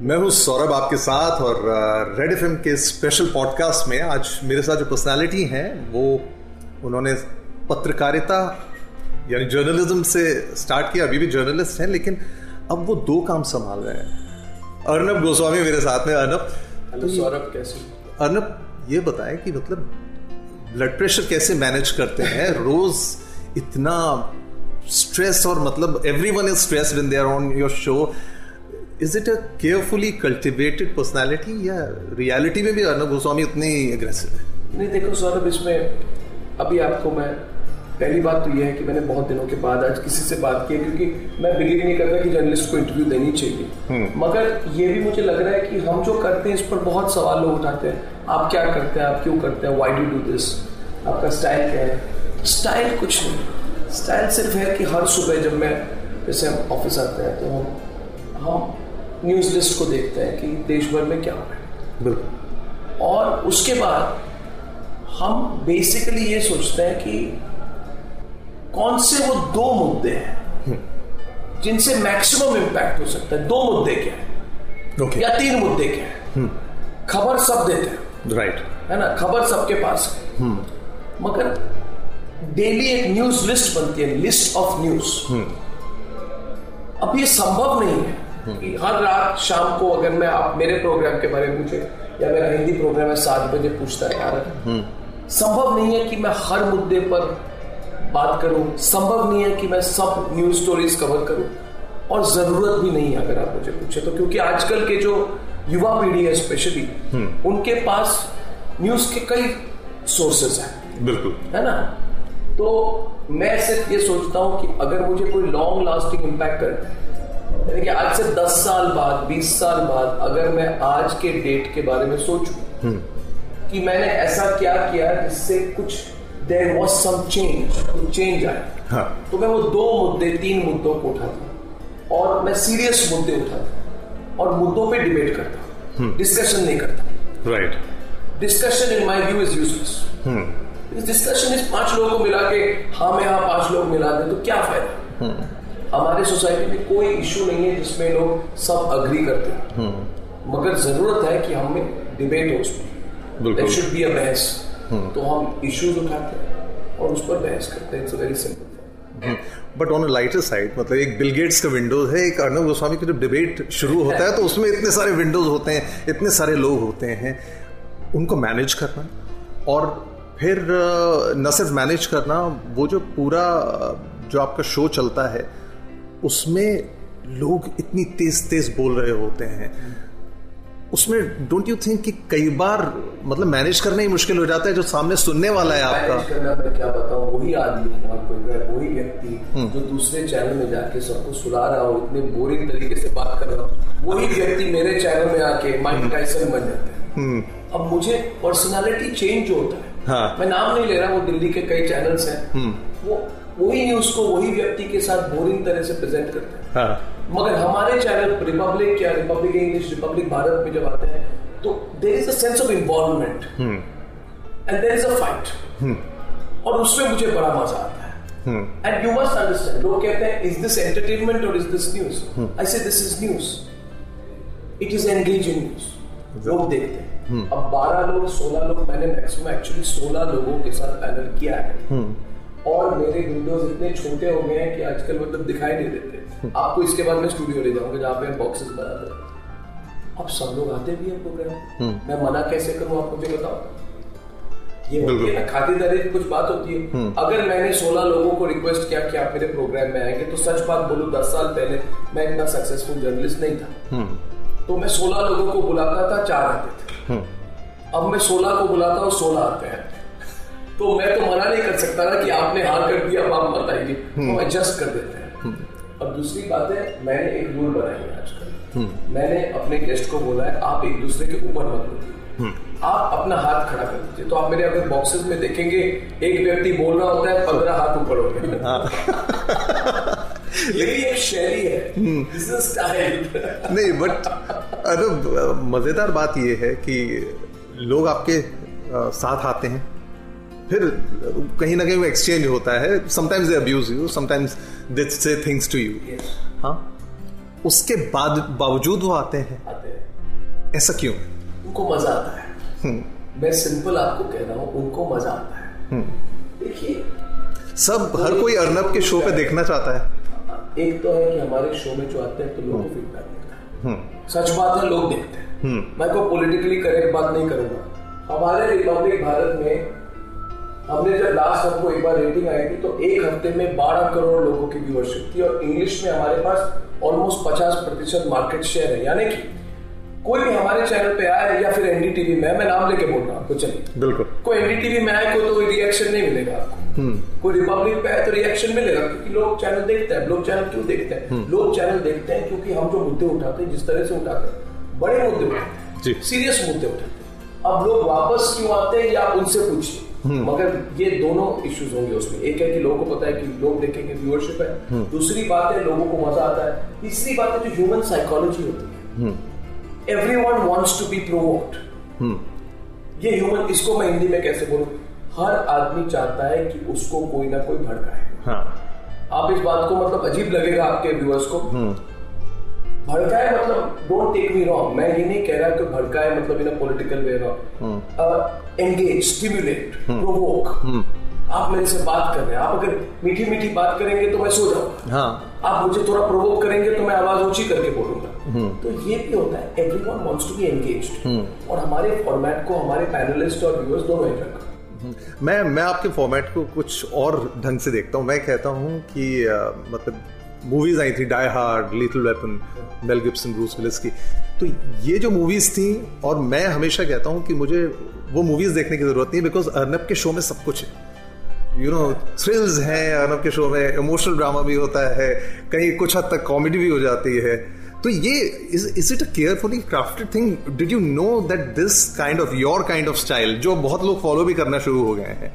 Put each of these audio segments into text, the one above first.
मैं हूँ सौरभ आपके साथ और रेड एफएम के स्पेशल पॉडकास्ट में आज मेरे साथ जो पर्सनालिटी हैं वो उन्होंने पत्रकारिता यानी जर्नलिज्म से स्टार्ट किया अभी भी जर्नलिस्ट हैं लेकिन अब वो दो काम संभाल रहे हैं। अर्नब गोस्वामी मेरे साथ में। अर्नब तो सौरभ कैसे अर्नब ये बताएँ कि मतलब ब्लड प्रेशर कैसे मैनेज करते हैं? रोज इतना स्ट्रेस और मतलब everyone is stress in there on your show is it a carefully cultivated personality या रियलिटी में भी अर्नब गोस्वामी उतनी एग्रेसिव है? नहीं देखो सौरभ इसमें अभी आपको मैं पहली बात तो यह है कि मैंने बहुत दिनों के बाद आज किसी से बात की है क्योंकि मैं बिलीव नहीं करता कि जर्नलिस्ट को इंटरव्यू देनी चाहिए। हम्म। मगर ये भी मुझे लग रहा है कि हम जो करते हैं इस पर बहुत सवाल लोग उठाते हैं। आप क्या करते हैं? आप क्यों करते हैं? वाई डू डू दिस आपका स्टाइल क्या है? स्टाइल कुछ नहीं। स्टाइल सिर्फ़ है कि हर सुबह जब मैं जैसे हम ऑफ़िस आते हैं तो हम हम न्यूज़ लिस्ट को देखते हैं कि देश भर में क्या हो रहा है। और उसके बाद हम बेसिकली ये सोचते हैं कि कौन से वो दो मुद्दे हैं जिनसे मैक्सिमम इंपैक्ट हो सकता है। दो मुद्दे क्या है? Okay. या तीन मुद्दे क्या है? hmm. खबर सब देते हैं। Right right. है ना? खबर सबके पास है। hmm. मगर डेली एक न्यूज़ लिस्ट बनती है। लिस्ट ऑफ़ न्यूज़ अब ये संभव नहीं है कि हर रात शाम को अगर मैं आप मेरे प्रोग्राम के बारे में पूछे या मेरा हिंदी प्रोग्राम है सात बजे पूछता है यार। संभव नहीं है कि मैं हर मुद्दे पर बात करूँ। संभव नहीं है कि मैं सब न्यूज़ स्टोरीज कवर करूँ। और ज़रूरत भी नहीं है अगर आप मुझे पूछे तो क्योंकि आजकल के जो युवा पीढ़ी है स्पेशली उनके पास न्यूज़ के कई सोर्सेज हैं। बिल्कुल। है ना? तो मैं सिर्फ़ ये सोचता हूँ कि अगर मुझे कोई लॉन्ग लास्टिंग इम्पैक्ट करता यानी आज से दस साल बाद बीस साल बाद अगर मैं आज के डेट के बारे में सोचूं हम्म। कि मैंने ऐसा क्या किया जिससे कुछ there was some change change आए हाँ. तो मैं वो दो मुद्दे तीन मुद्दों को उठाता और मैं सीरियस मुद्दे उठाता और मुद्दों पे डिबेट करता डिस्कशन हम्म। नहीं करता right discussion in my view is useless discussion इस पाँच लोगों को मिला के हाँ मैं हाँ पाँच लोग मिला दे तो क्या फ़ायदा हम्म। हमारे सोसाइटी में कोई इशू नहीं है जिसमें लोग सब अग्री करते हैं। हम्म। मगर ज़रूरत है कि हमें डिबेट हो उसमें। शुड बी अ बहस तो हम इश्यूज़ उठाते हैं और उस पर बहस करते हैं। It's very simple but on lighter side मतलब एक बिल गेट्स का विंडोज़ है एक अर्नब गोस्वामी का जब डिबेट शुरू होता है तो उसमें इतने सारे विंडोज़ होते हैं इतने सारे लोग होते हैं। उनको मैनेज करना और फिर न सिर्फ़ मैनेज करना वो जो पूरा जो आपका शो चलता है उसमें लोग इतनी तेज तेज बोल रहे होते हैं उसमें डोंट यू थिंक कि कई बार मतलब मैनेज करना ही मुश्किल हो जाता है जो सामने सुनने वाला है आपका करना मैं क्या बताऊँ वही आदमी वही व्यक्ति हम्म। जो दूसरे चैनल में जाके सबको सुना रहा हो इतने बोरिंग तरीके से बात कर रहा हो वही व्यक्ति मेरे चैनल में आके माइक टाइसन हम्म। बन जाते हैं हम्म। अब मुझे पर्सनालिटी चेंज जो होता है हाँ. मैं नाम नहीं ले रहा वो दिल्ली के कई चैनल्स हैं वो वही न्यूज़ को वही व्यक्ति के साथ बोरिंग तरह से प्रेजेंट करते हैं। हाँ. मगर हमारे चैनल रिपब्लिक या रिपब्लिक इंग्लिश रिपब्लिक भारत में जब आते हैं तो there is a sense of involvement and there is a fight और उसमें मुझे बड़ा मज़ा आता है। एंड यू मस्ट अंडरस्टैंड लोग कहते हैं इज़ दिस एंटरटेनमेंट और is this news I say this is news it is engaging news लोग देखते हैं। hmm. अब 12 लोग 16 लोग मैंने मैक्सिमम एक्चुअली 16 लोगों के साथ पैनल किया है। hmm. और मेरे विंडोज़ इतने छोटे हो गए हैं कि आजकल मतलब दिखाई नहीं देते। आपको इसके बाद मैं स्टूडियो ले जाऊँगा जहाँ पे बॉक्सेस बनाते हैं। अब सब लोग आते भी हैं प्रोग्राम हम्म। मैं मना कैसे करूँ आप मुझे बताओ? ये होती है खातिरदारी की कुछ बात होती है। हम्म। अगर मैंने 16 लोगों को रिक्वेस्ट किया कि आप मेरे प्रोग्राम में आएँगे तो सच बात बोलूँ 10 साल पहले मैं इतना सक्सेसफुल जर्नलिस्ट नहीं था। हम्म। तो मैं 16 लोगों को बुलाता था चार आते थे। अब मैं 16 को बुलाता हूँ 16 आते हैं। तो मैं तो मना नहीं कर सकता ना कि आपने हाँ कर दिया अब आप बताइए तो एडजस्ट कर देते हैं। हम्म। और दूसरी बात है मैंने एक रूल बनाई है आजकल। हम्म। मैंने अपने गेस्ट को बोला है आप एक दूसरे के ऊपर मत बोलिए। हम्म। आप अपना हाथ खड़ा कर दीजिए। तो आप मेरे अगर बॉक्सेस में देखेंगे एक व्यक्ति बोल रहा होता है पंद्रह हाथ ऊपर हो गए। हाँ। ये भी एक शैली है। स्टाइल नहीं बट अरे मज़ेदार बात ये है कि लोग आपके साथ आते हैं। फिर कहीं ना कहीं वो एक्सचेंज होता है। Sometimes they abuse you sometimes they say things to you हाँ? उसके बाद बावजूद वो आते हैं। आते हैं। ऐसा क्यों उनको मज़ा आता है। हम्म। मैं सिंपल आपको कह रहा हूँ उनको मज़ा आता है। हम्म। देखिए। सब तो हर कोई अर्नब के शो पे देखना चाहता है। एक तो है कि हमारे शो में जो आते हैं तो लोगों को फीडबैक मिलता है। हम्म। सच बात है लोग देखते हैं। हम्म। मैं कोई पॉलिटिकली करेक्ट बात नहीं करूँगा। हमारे रिपब्लिक भारत में हमने जब लास्ट हमको एक बार रेटिंग आई थी तो एक हफ़्ते में 12 करोड़ लोगों की व्यूअरशिप थी और इंग्लिश में हमारे पास ऑलमोस्ट 50 प्रतिशत मार्केट शेयर है। यानी कि कोई भी हमारे चैनल पे आए या फिर एनडीटीवी में मैं नाम लेके बोल रहा हूँ आपको चलिए। बिल्कुल। कोई एनडीटीवी में आए कोई तो रिएक्शन नहीं मिलेगा आपको। कोई रिपब्लिक पे आए तो रिएक्शन मिलेगा क्योंकि लोग चैनल देखते हैं। लोग चैनल क्यों देखते हैं? लोग चैनल देखते हैं क्योंकि हम जो मुद्दे उठाते हैं जिस तरह से उठाते हैं बड़े मुद्दे उठाते हैं सीरियस मुद्दे उठाते हैं। अब लोग वापस क्यों आते हैं या उनसे पूछिए। मगर ये दोनों इश्यूज़ होंगे उसमें। एक है कि लोगों को पता है कि लोग देखेंगे व्यूअरशिप है। दूसरी बात है लोगों को मज़ा आता है। तीसरी बात है जो ह्यूमन साइकोलॉजी होती है। Everyone wants to be provoked ये ह्यूमन इसको मैं हिंदी में कैसे बोलूँ? हर आदमी चाहता है कि उसको कोई ना कोई भड़काए। हाँ। आप इस बात को मतलब अजीब लगेगा आपके व्यूअर्स को। भड़काए मतलब डोंट टेक मी रॉन्ग मैं ये नहीं कह रहा कि भड़काए मतलब in political way wrong engage stimulate provoke आप मेरे से बात कर रहे हैं। आप अगर मीठी मीठी बात करेंगे तो मैं सो जाऊँगा हाँ। आप मुझे थोड़ा प्रोवोक करेंगे तो मैं आवाज़ ऊँची करके बोलूँगा। तो ये भी होता है। Everyone wants to be engaged और हमारे फॉर्मेट को हमारे पैनलिस्ट और व्यूअर्स दोनों एंजॉय करते मैं मैं आपके फॉर्मेट को कुछ और ढंग से देखता हूँ। मैं कहता हूँ कि अ, मतलब मूवीज़ आई थी Die Hard Lethal Weapon Mel Gibson Bruce Willis की। तो ये जो मूवीज़ थी, और मैं हमेशा कहता हूँ कि मुझे वो मूवीज़ देखने की ज़रूरत नहीं बिकॉज़ अर्नब के शो में सब कुछ है। यू नो थ्रिल्स हैं अर्नब के शो में इमोशनल ड्रामा भी होता है, कहीं कुछ हद तक कॉमेडी भी हो जाती है। तो ये is it a carefully crafted thing did you know that this kind of your kind of style जो बहुत लोग फॉलो भी करना शुरू हो गए हैं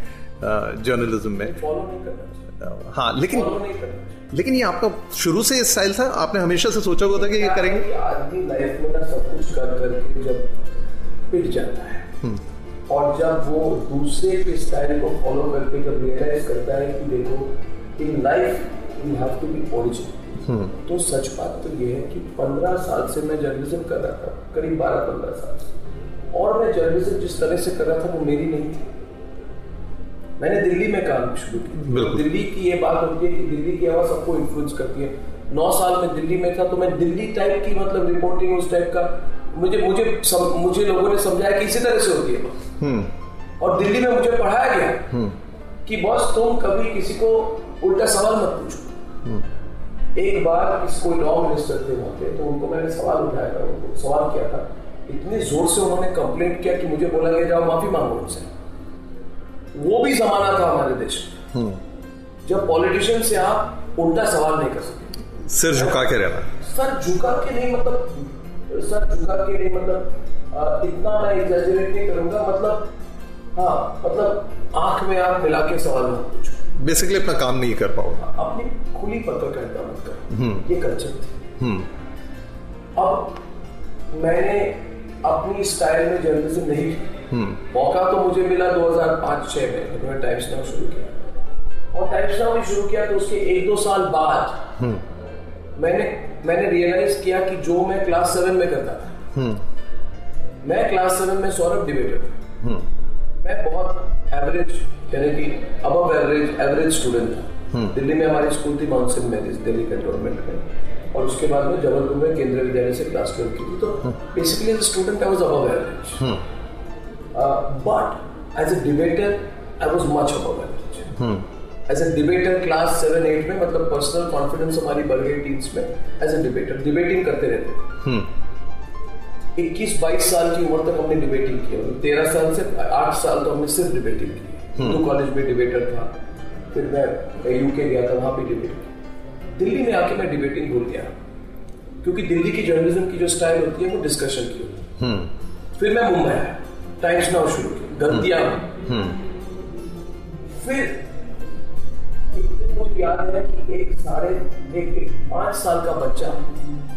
जर्नलिज्म में? फॉलो नहीं करना हाँ लेकिन लेकिन ये आपका शुरू से स्टाइल था? आपने हमेशा से सोचा होता कि ये करेंगे? आदमी लाइफ में ना सब कुछ कर करके जब पिट जाता है और जब वो दूसरे के स्टाइल को फॉलो करके जब रियलाइज़ करता है कि देखो in life you have to be original तो सच बात तो ये है कि 15 साल से मैं जर्नलिज्म कर रहा था करीब 12-15 साल से। और मैं जर्नलिज्म जिस तरह से कर रहा था वो मेरी नहीं थी। मैंने दिल्ली में काम शुरू किया। दिल्ली की ये बात होती है कि दिल्ली की आवाज़ सबको इन्फ्लुएंस करती है। नौ साल में दिल्ली में था तो मैं दिल्ली टाइप की मतलब रिपोर्टिंग उस टाइप का मुझे मुझे सम, मुझे लोगों ने समझाया कि इसी तरह से होती है। हम्म। और दिल्ली में मुझे पढ़ाया गया कि बॉस तुम कभी किसी को उल्टा सवाल मत पूछो। एक बार किस कोई लॉ मिनिस्टर थे वहाँ पे तो उनको मैंने सवाल उठाया था उनको सवाल किया था। इतने ज़ोर से उन्होंने कंप्लेंट किया कि मुझे बोला गया जाओ माफ़ी मांगो उनसे। वो भी जमाना था हमारे देश में। जब पॉलिटिशियन से आप उल्टा सवाल नहीं कर सकते सिर झुका के रहना। सर झुका के नहीं मतलब सर झुका के नहीं मतलब इतना मैं एग्जैजरेट नहीं करूँगा मतलब हाँ मतलब आँख में आँख मिला के सवाल मत पूछो। बेसिकली अपना काम नहीं कर पाओगे। अपनी खुली पत्रकारिता मत करो। ये कल्चर थे। हम्म। अब मैंने अपनी स्टाइल में जर्नलिज्म नहीं की। मौका तो मुझे मिला 2005-6 में जब मैंने टाइम्स नाउ शुरू किया। और टाइम्स नाउ भी शुरू किया तो उसके एक दो साल बाद मैंने मैंने रियलाइज़ किया कि जो मैं क्लास सेवन में करता था मैं क्लास सेवन में सौरभ डिबेटर था। मैं बहुत एवरेज यानी कि अबव एवरेज एवरेज स्टूडेंट था। दिल्ली में हमारी स्कूल थी Mount Saint Mary's Delhi cantonment में। और उसके बाद में जबलपुर में केंद्रीय विद्यालय से क्लास ट्वेल्व की थी। तो basically student I was above average but as a debater I was much above average as a debater class seven eight में मतलब पर्सनल कॉन्फिडेंस हमारी बढ़ गई टीम्स में एज अ डिबेटर डिबेटिंग करते रहते थे 21-22 साल की उम्र तक हमने डिबेटिंग की 13 साल से 8 साल तो हमने सिर्फ़ डिबेटिंग की हिंदू कॉलेज में डिबेटर था। फिर मैं यूके गया था वहाँ भी डिबेट की दिल्ली में आके मैं डिबेटिंग भूल गया। क्योंकि दिल्ली की जर्नलिज्म की जो स्टाइल होती है वो डिस्कशन की होती है। फिर मैं मुंबई आया। टाइम्स नाउ शुरू की गलतियाँ फिर एक दिन मुझे याद है कि एक साढ़े एक, एक पाँच साल का बच्चा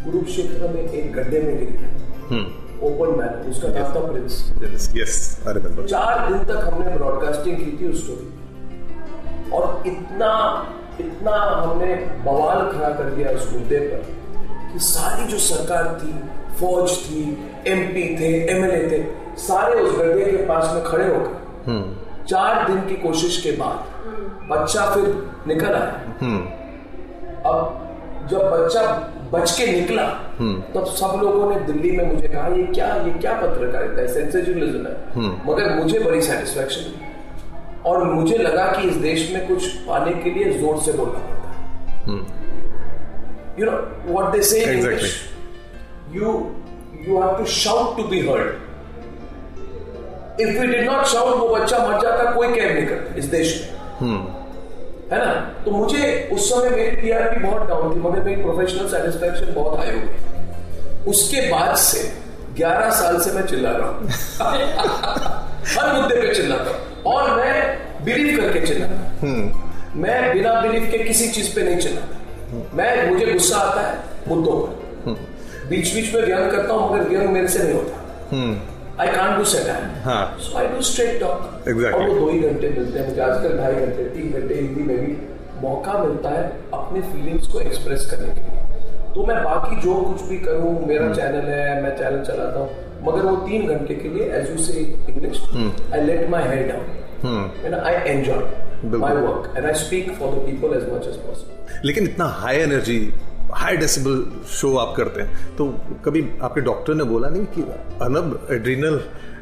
कुरुक्षेत्र में एक गड्ढे में गिर गया। ओपन मैन उसका नाम था प्रिंस यस आई रिमेंबर चार दिन तक हमने ब्रॉडकास्टिंग की थी उस स्टोरी और इतना इतना हमने बवाल खड़ा कर दिया उस मुद्दे पर कि सारी जो सरकार थी फौज थी एमपी थे एमएलए थे सारे उस गड्ढे के पास में खड़े होकर चार दिन की कोशिश के बाद बच्चा फिर निकल आया। अब जब बच्चा बच के निकला तब सब लोगों ने दिल्ली में मुझे कहा ये क्या ये क्या पत्रकारिता है? सेंसेशनलिज्म है। मगर मुझे बड़ी सेटिस्फेक्शन और मुझे लगा कि इस देश में कुछ पाने के लिए ज़ोर से बोलना पड़ता है। You know what they say you you have to shout to be heard if we did not shout वो बच्चा मर जाता कोई केयर नहीं करता इस देश में। है ना? तो मुझे उस समय मेरी टीआरपी बहुत डाउन थी मगर मेरी प्रोफेशनल सेटिस्फेक्शन बहुत हाई हो गई। उसके बाद से 11 साल से मैं चिल्ला रहा हूँ। हर मुद्दे पे चिल्लाता हूँ। और मैं बिलीव करके चिल्लाता मैं बिना बिलीव के किसी चीज़ पे नहीं चिल्लाता। मैं मुझे गुस्सा आता है मुद्दों पर। बीच बीच में व्यंग करता हूँ मगर व्यंग मेरे से नहीं होता। आई कांट डू सेटायर हाँ। So I do straight talk Exactly. और वो दो ही घंटे मिलते हैं मुझे आजकल ढाई घंटे तीन घंटे हिंदी में भी मौका मिलता है अपने फीलिंग्स को एक्सप्रेस करने के लिए। तो मैं बाकी जो कुछ भी करूँ मेरा चैनल है मैं चैनल चलाता हूँ मगर वो तीन घंटे के लिए as you say English I let my head down and I enjoy. My work and I speak for the people as much as possible लेकिन इतना high energy high decibel show आप करते हैं तो कभी आपके डॉक्टर ने बोला नहीं कि अनब एड्रीनल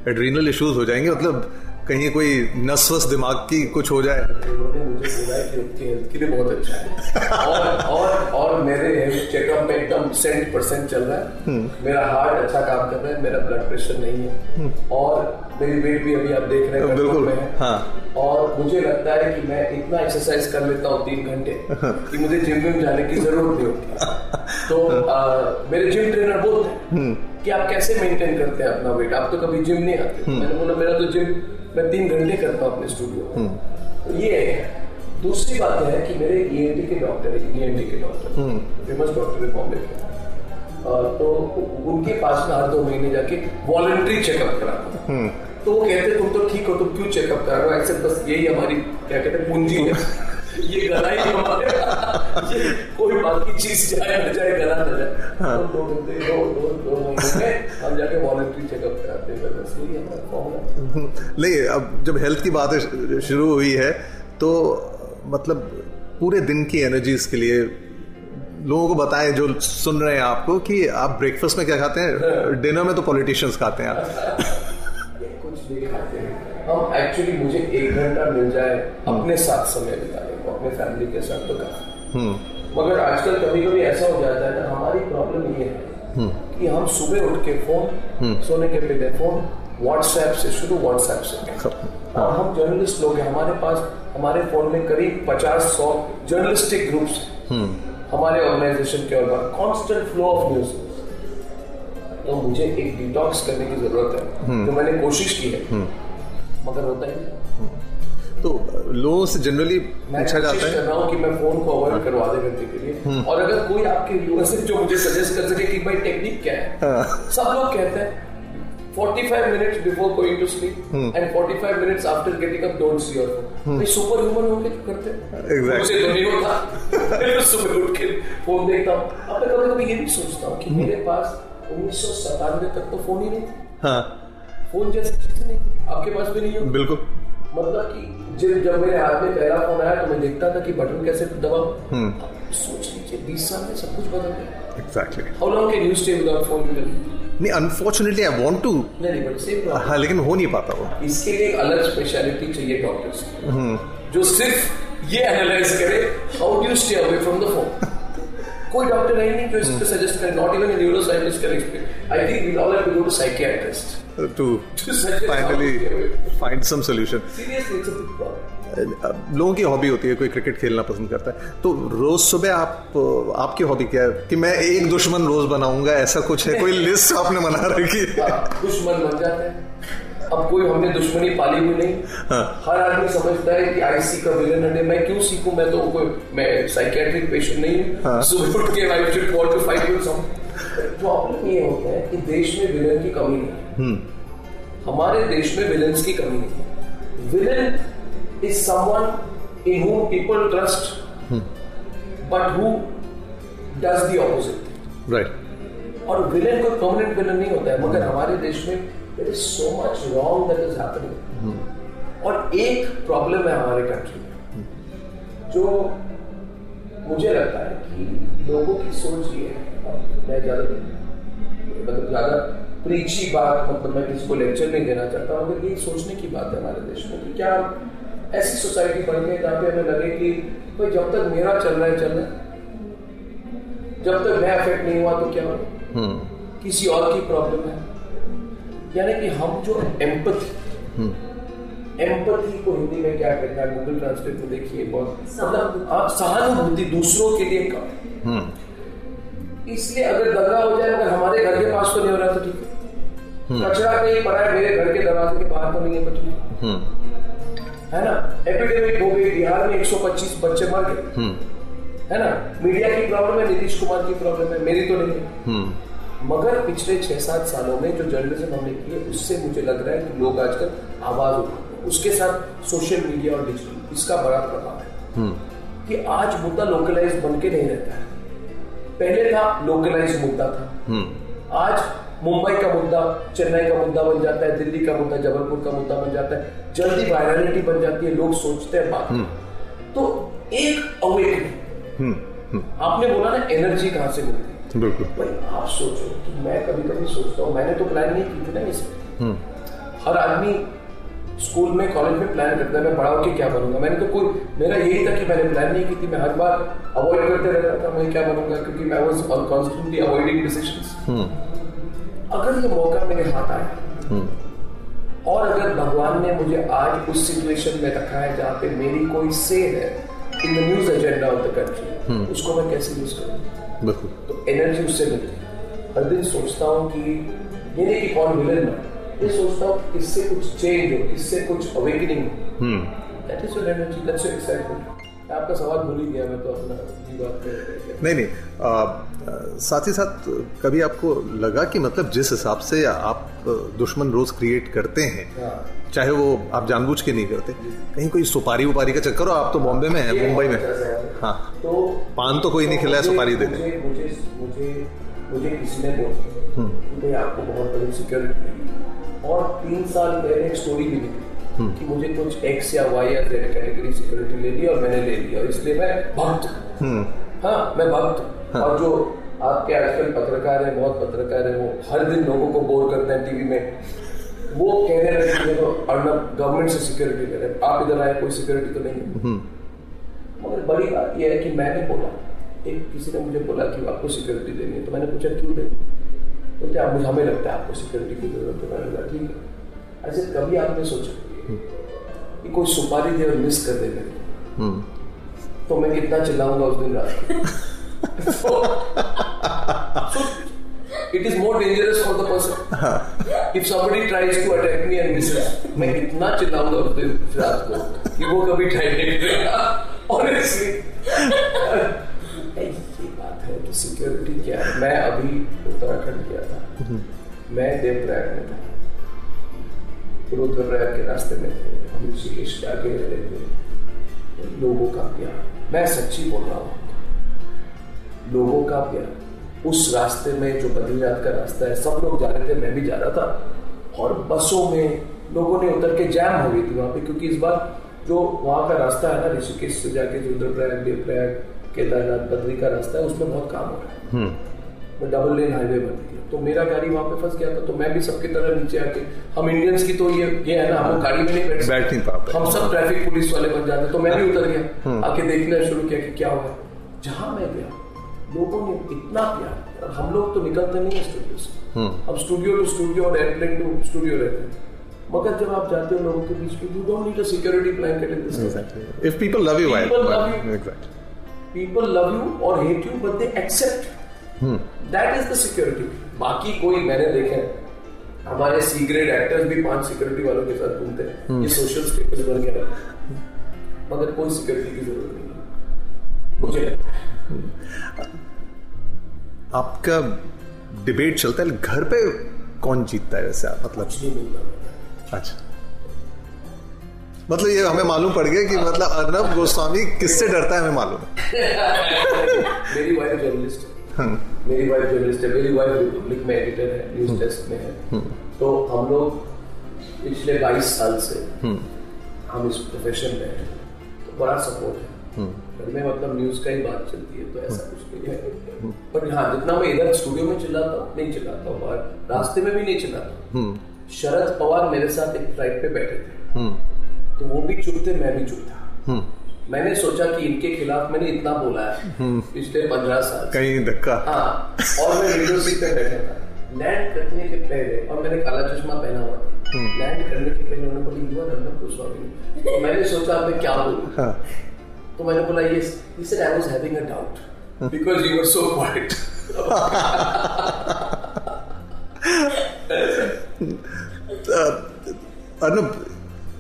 एड्रीनल इश्यूज़ हो जाएँगे? मतलब कहीं कोई नस वस दिमाग की कुछ हो जाए। उन्होंने मुझे बोला कि उनकी हेल्थ के लिए बहुत अच्छा है और और और मेरे हेल्थ चेकअप में एकदम सेंट परसेंट चल रहा है मेरा हार्ट अच्छा काम कर रहा है मेरा ब्लड प्रेशर नहीं है और मेरी वेट भी अभी आप देख रहे हैं बिल्कुल, में हाँ। और मुझे लगता है कि मैं इतना एक्सरसाइज कर लेता हूँ तीन घंटे कि मुझे जिम में जाने की ज़रूरत नहीं होती तो आ, मेरे जिम ट्रेनर बोलते हैं कि आप कैसे मेंटेन करते हैं अपना वेट आप तो कभी जिम नहीं आते। मैंने बोला मेरा तो जिम मैं तीन घंटे करता हूँ अपने स्टूडियो में। तो ये है। दूसरी बात है कि मेरे ईएनटी के डॉक्टर है ईएनटी के डॉक्टर फ़ेमस डॉक्टर है बॉम्बे के तो उनके पास में हर दो महीने जाके वॉलंटरी चेकअप कराता तो वो कहते तुम तो ठीक हो तुम क्यों चेकअप करा रहे हो? ऐसे बस यही हमारी क्या कहते हैं पूंजी है। ये गला ही हमारे ये कोई बाकी चीज़ जाए न जाए गला न जाए। तो दो घंटे दो दो दो महीने हम जाके वॉलंटरी चेकअप कराते हैं। बस यही हमारा फॉर्मूला नहीं अब जब हेल्थ की बात शुरू हुई है तो मतलब पूरे दिन की एनर्जीज के लिए लोगों को बताएँ जो सुन रहे हैं आपको कि आप ब्रेकफास्ट में क्या खाते हैं? डिनर में तो पॉलिटिशियंस खाते हैं आप। कुछ नहीं खाते हैं। हम एक्चुअली मुझे एक घंटा मिल जाए अपने साथ समय बिताने अपने फैमिली के साथ तो काफ़ी। मगर आजकल कभी कभी ऐसा हो जाता है ना हमारी प्रॉब्लम ये है कि हम सुबह उठ के फ़ोन सोने के पहले फ़ोन व्हाट्सएप से शुरू व्हाट्सएप से। हाँ, हम जर्नलिस्ट लोग हैं हमारे पास हमारे फ़ोन में करीब पचास सौ जर्नलिस्टिक ग्रुप्स हमारे ऑर्गेनाइजेशन के और कांस्टेंट फ्लो ऑफ़ न्यूज़ तो मुझे एक डिटॉक्स करने की ज़रूरत है जो मैंने कोशिश की है। मगर होता ही तो लोगों से जनरली पूछा जाता है। रहा कि मैं फ़ोन को अवॉइड करूँ आधे घंटे के लिए। और अगर कोई आपके व्यूअर्स है जो मुझे सजेस्ट कर सके कि भाई टेक्निक क्या है सब लोग कहते हैं 45 minutes before going to sleep and 45 minutes after getting up don't see your phone. भाई सुपर ह्यूमन होंगे तो करते हैं। Exactly. मुझसे तो नहीं होता। मैं सुबह उठ के फ़ोन देखता हूँ। अब मैं कभी कभी ये भी सोचता हूँ कि मेरे पास उन्नीस सौ सतानवे तक तो फ़ोन ही नहीं था। हाँ। फ़ोन जैसी चीज़ नहीं थी। आपके पास भी नहीं हो? बिल्कुल। मतलब कि जब जब मेरे हाथ में पहला फ़ोन आया तो मैं देखता था कि बटन कैसे दबाओ सोच लीजिए बीस साल में सब कुछ बदल गया। Exactly how long can you stay without phone नहीं अनफॉर्चुनेटली आई वांट टू नहीं नहीं बट सेम हाँ लेकिन हो नहीं पाता वो। इसके लिए एक अलग स्पेशलिटी चाहिए डॉक्टर्स जो सिर्फ़ ये एनालाइज करे how do stay away from the phone कोई डॉक्टर है नहीं जो इसको सजेस्ट करे not even neuroscientist can explain I think we all have to go to psychiatrist To seriously it's a big problem लोगों की हॉबी होती है कोई क्रिकेट खेलना पसंद करता है। तो रोज सुबह आप आपकी हॉबी क्या है? कि मैं एक दुश्मन रोज बनाऊँगा ऐसा कुछ है? कोई लिस्ट आपने बना रखी है? दुश्मन बन जाते हैं। अब कोई हमने दुश्मनी पाली हुई नहीं। हाँ। हर आदमी समझता है कि आईसी का विलन है। मैं क्यों सीखूं? मैं तो कोई मैं साइकेट्रिक पेशेंट नहीं हाँ। हूँ। सुबह उठ के I should want to fight with problem ये होता है कि देश में विलन की कमी नहीं है। हमारे देश में विलन्स की कमी नहीं है। Villain is someone in whom people trust but who does the opposite right और विलेन कोई परमानेंट विलेन नहीं होता है मगर हमारे देश में there is so much wrong that is happening और एक प्रॉब्लम है हमारे कंट्री में जो मुझे लगता है कि लोगों की सोच ये है मैं ज़्यादा मतलब ज़्यादा प्रीची बात मतलब मैं किसी को लेक्चर नहीं देना चाहता मगर ये सोचने की बात है हमारे देश में कि क्या ऐसी सोसाइटी बन गई जहाँ पे हमें लगे कि भाई जब तक मेरा चल रहा है चल रहा है। जब तक मैं अफेक्ट नहीं हुआ तो क्या हो किसी और की प्रॉब्लम है। यानी कि हम जो एम्पथी एम्पथी को हिंदी में क्या कहते हैं? गूगल ट्रांसलेट में देखिए बहुत मतलब आप सहानुभूति दूसरों के लिए कम। इसलिए अगर दंगा हो जाए अगर हमारे घर के पास तो नहीं हो रहा तो ठीक है। कचरा कहीं पड़ा है मेरे घर के दरवाजे के बाहर तो नहीं है तो ठीक है ना? एपिडेमिक हो गई बिहार में 125 बच्चे मर गए। है ना? मीडिया की प्रॉब्लम है नीतीश कुमार की प्रॉब्लम है मेरी तो नहीं है। मगर पिछले छह सात सालों में जो जर्नलिज्म हमने की है उससे मुझे लग रहा है कि लोग आजकल आवाज़ उठाते हैं। उसके साथ सोशल मीडिया और डिजिटल इसका बड़ा प्रभाव है। कि आज मुद्दा लोकलाइज बन के नहीं रहता है। पहले था लोकलाइज मुद्दा था। आज मुंबई का मुद्दा चेन्नई का मुद्दा बन जाता है दिल्ली का मुद्दा जबलपुर का मुद्दा बन जाता है। जल्दी वायरलिटी बन जाती है लोग सोचते हैं बात। तो एक अवेकनिंग आपने बोला ना एनर्जी कहाँ से मिलती है? बिल्कुल। भाई आप सोचो कि मैं कभी कभी सोचता हूँ मैंने तो प्लान नहीं की थी ना इसमें हर आदमी स्कूल में कॉलेज में प्लान करता है मैं बड़ा होकर क्या बनूँगा मैंने तो कोई मेरा यही था कि मैंने प्लान नहीं की थी। मैं हर बार अवॉइड करते रहता था मैं क्या बनूँगा क्योंकि मैं वाज कॉन्स्टेंटली अवॉइडिंग डिसीजंस अगर ये मौका मेरे हाथ आया और अगर भगवान ने मुझे आज उस सिचुएशन में रखा है जहाँ पे मेरी कोई से है in the news agenda of the country उसको मैं कैसे यूज़ करूँ? बिल्कुल। तो एनर्जी उससे मिलती है। हर दिन सोचता हूँ कि ये नहीं कि कौन विलन ना ये सोचता हूँ इससे कुछ चेंज हो इससे कुछ अवेकनिंग हो that is your energy that's your excitement आपका सवाल भूल ही गया मैं तो अपना बात नहीं नहीं आ, आ, साथ ही साथ कभी आपको लगा कि मतलब जिस हिसाब से आप दुश्मन रोज क्रिएट करते हैं हाँ। चाहे वो आप जानबूझ के नहीं करते कहीं कोई सुपारी उपारी का चक्कर हो आप तो बॉम्बे में है मुंबई में। हाँ। तो पान तो कोई नहीं खिलाया सुपारी दे दे। मुझे मुझे मुझे मुझे किसी ने बोला। आपको बहुत बड़ी सिक्योरिटी और तीन साल पहले एक स्टोरी भी लिखी कि मुझे कुछ एक्स या वाई या जेड कैटेगरी सिक्योरिटी ले ली और मैंने ले लिया और इसलिए मैं भक्त हाँ। मैं भक्त हूँ। और जो आपके आजकल पत्रकार हैं बहुत पत्रकार हैं वो हर दिन लोगों को बोर करते हैं टीवी में। वो कहने लगे कि देखो अर्नब गवर्नमेंट से सिक्योरिटी ले रहे आप इधर आए कोई सिक्योरिटी तो नहीं है। मगर बड़ी बात यह है कि मैंने बोला एक किसी ने मुझे बोला कि आपको सिक्योरिटी देनी है तो मैंने पूछा क्यों देनी? बोलते आप मुझे हमें लगता है आपको सिक्योरिटी की ज़रूरत है? मैंने ठीक है ऐसे कभी आपने सोचा कि कोई सुपारी दे और मिस कर दे मेरे तो मैं कितना चिल्लाऊँगा उस दिन रात को। It is more dangerous for the person if somebody tries to attack me and misses मैं इतना चिल्लाऊँगा उस दिन रात को कि वो कभी ट्राई नहीं करेगा। ऑनेस्टली ये बात है कि सिक्योरिटी क्या है? मैं अभी उत्तराखंड गया था। मैं देवप्रयाग में था। रुद्रप्रयाग के रास्ते में थे हम ऋषिकेश जाके रहे थे लोगों का प्यार मैं सच्ची बोल रहा हूँ लोगों का प्यार उस रास्ते में जो बद्रीनाथ का रास्ता है सब लोग जा रहे थे मैं भी जा रहा था और बसों में लोगों ने उतर के जैम हो गई थी वहाँ पे क्योंकि इस बार जो वहाँ का रास्ता है ना ऋषिकेश से जाके रुद्रप्रयाग देवप्रयाग केदारनाथ बद्री का रास्ता है उसमें बहुत काम हो रहा है डबल लेन हाईवे बन गई तो मेरा गाड़ी वहाँ पे फंस गया था तो मैं भी सबकी तरह नीचे आके हम इंडियंस की तो ये ये है ना हम गाड़ी में नहीं बैठ बैठ नहीं पाते। हम सब ट्रैफ़िक पुलिस वाले बन जाते तो मैं भी उतर गया। आके देखना शुरू किया कि क्या हुआ जहाँ मैं गया लोगों ने इतना प्यार और हम लोग तो निकलते नहीं है स्टूडियो से। हम स्टूडियो टू स्टूडियो और एयरप्लेन टू स्टूडियो रहते हैं। मगर जब आप जाते हो लोगों के बीच में you don't need a security blanket in this. If people love you, why? People love people love you और hate you but they accept that is the security बाकी कोई मैंने देखे हैं, हमारे सी ग्रेड एक्टर्स भी पाँच सिक्योरिटी वालों के साथ घूमते हैं। ये सोशल स्टेटस बन गया। मगर कोई सिक्योरिटी की ज़रूरत नहीं। मुझे लगता आपका डिबेट चलता है। घर पे कौन जीतता है वैसे आप? मतलब अच्छा। मतलब ये हमें मालूम पड़ गया कि मतलब अर्नब गोस्वामी किससे डरता है हमें मालूम। है मेरी वाइफ जर्नलिस्ट है। मेरी वाइफ जर्नलिस्ट है मेरी वाइफ रिपब्लिक में एडिटर है न्यूज़ डेस्क में है। तो हम लोग पिछले 22 साल से हम इस प्रोफेशन में हैं। तो बड़ा सपोर्ट है। घर में मतलब न्यूज़ का ही बात चलती है तो ऐसा कुछ नहीं है। पर हाँ जितना मैं इधर स्टूडियो में चिल्लाता हूँ नहीं चिल्लाता हूँ बाहर रास्ते में भी नहीं चिल्लाता शरद पवार मेरे साथ एक फ़्लाइट पे बैठे थे। तो वो भी चुप थे मैं भी चुप था। मैंने सोचा कि इनके खिलाफ मैंने इतना बोला है पिछले पंद्रह साल कहीं धक्का। हाँ और मैं विंडो सीट पे बैठा था। लैंड करने के पहले और मैंने काला चश्मा पहना हुआ था। लैंड करने के पहले उन्होंने बोली यू आर अर्नब गोस्वामी तो मैंने सोचा मैं क्या बोलूँ? हाँ। तो मैंने बोला ये said I was having a doubt. because you were so quiet. Arnab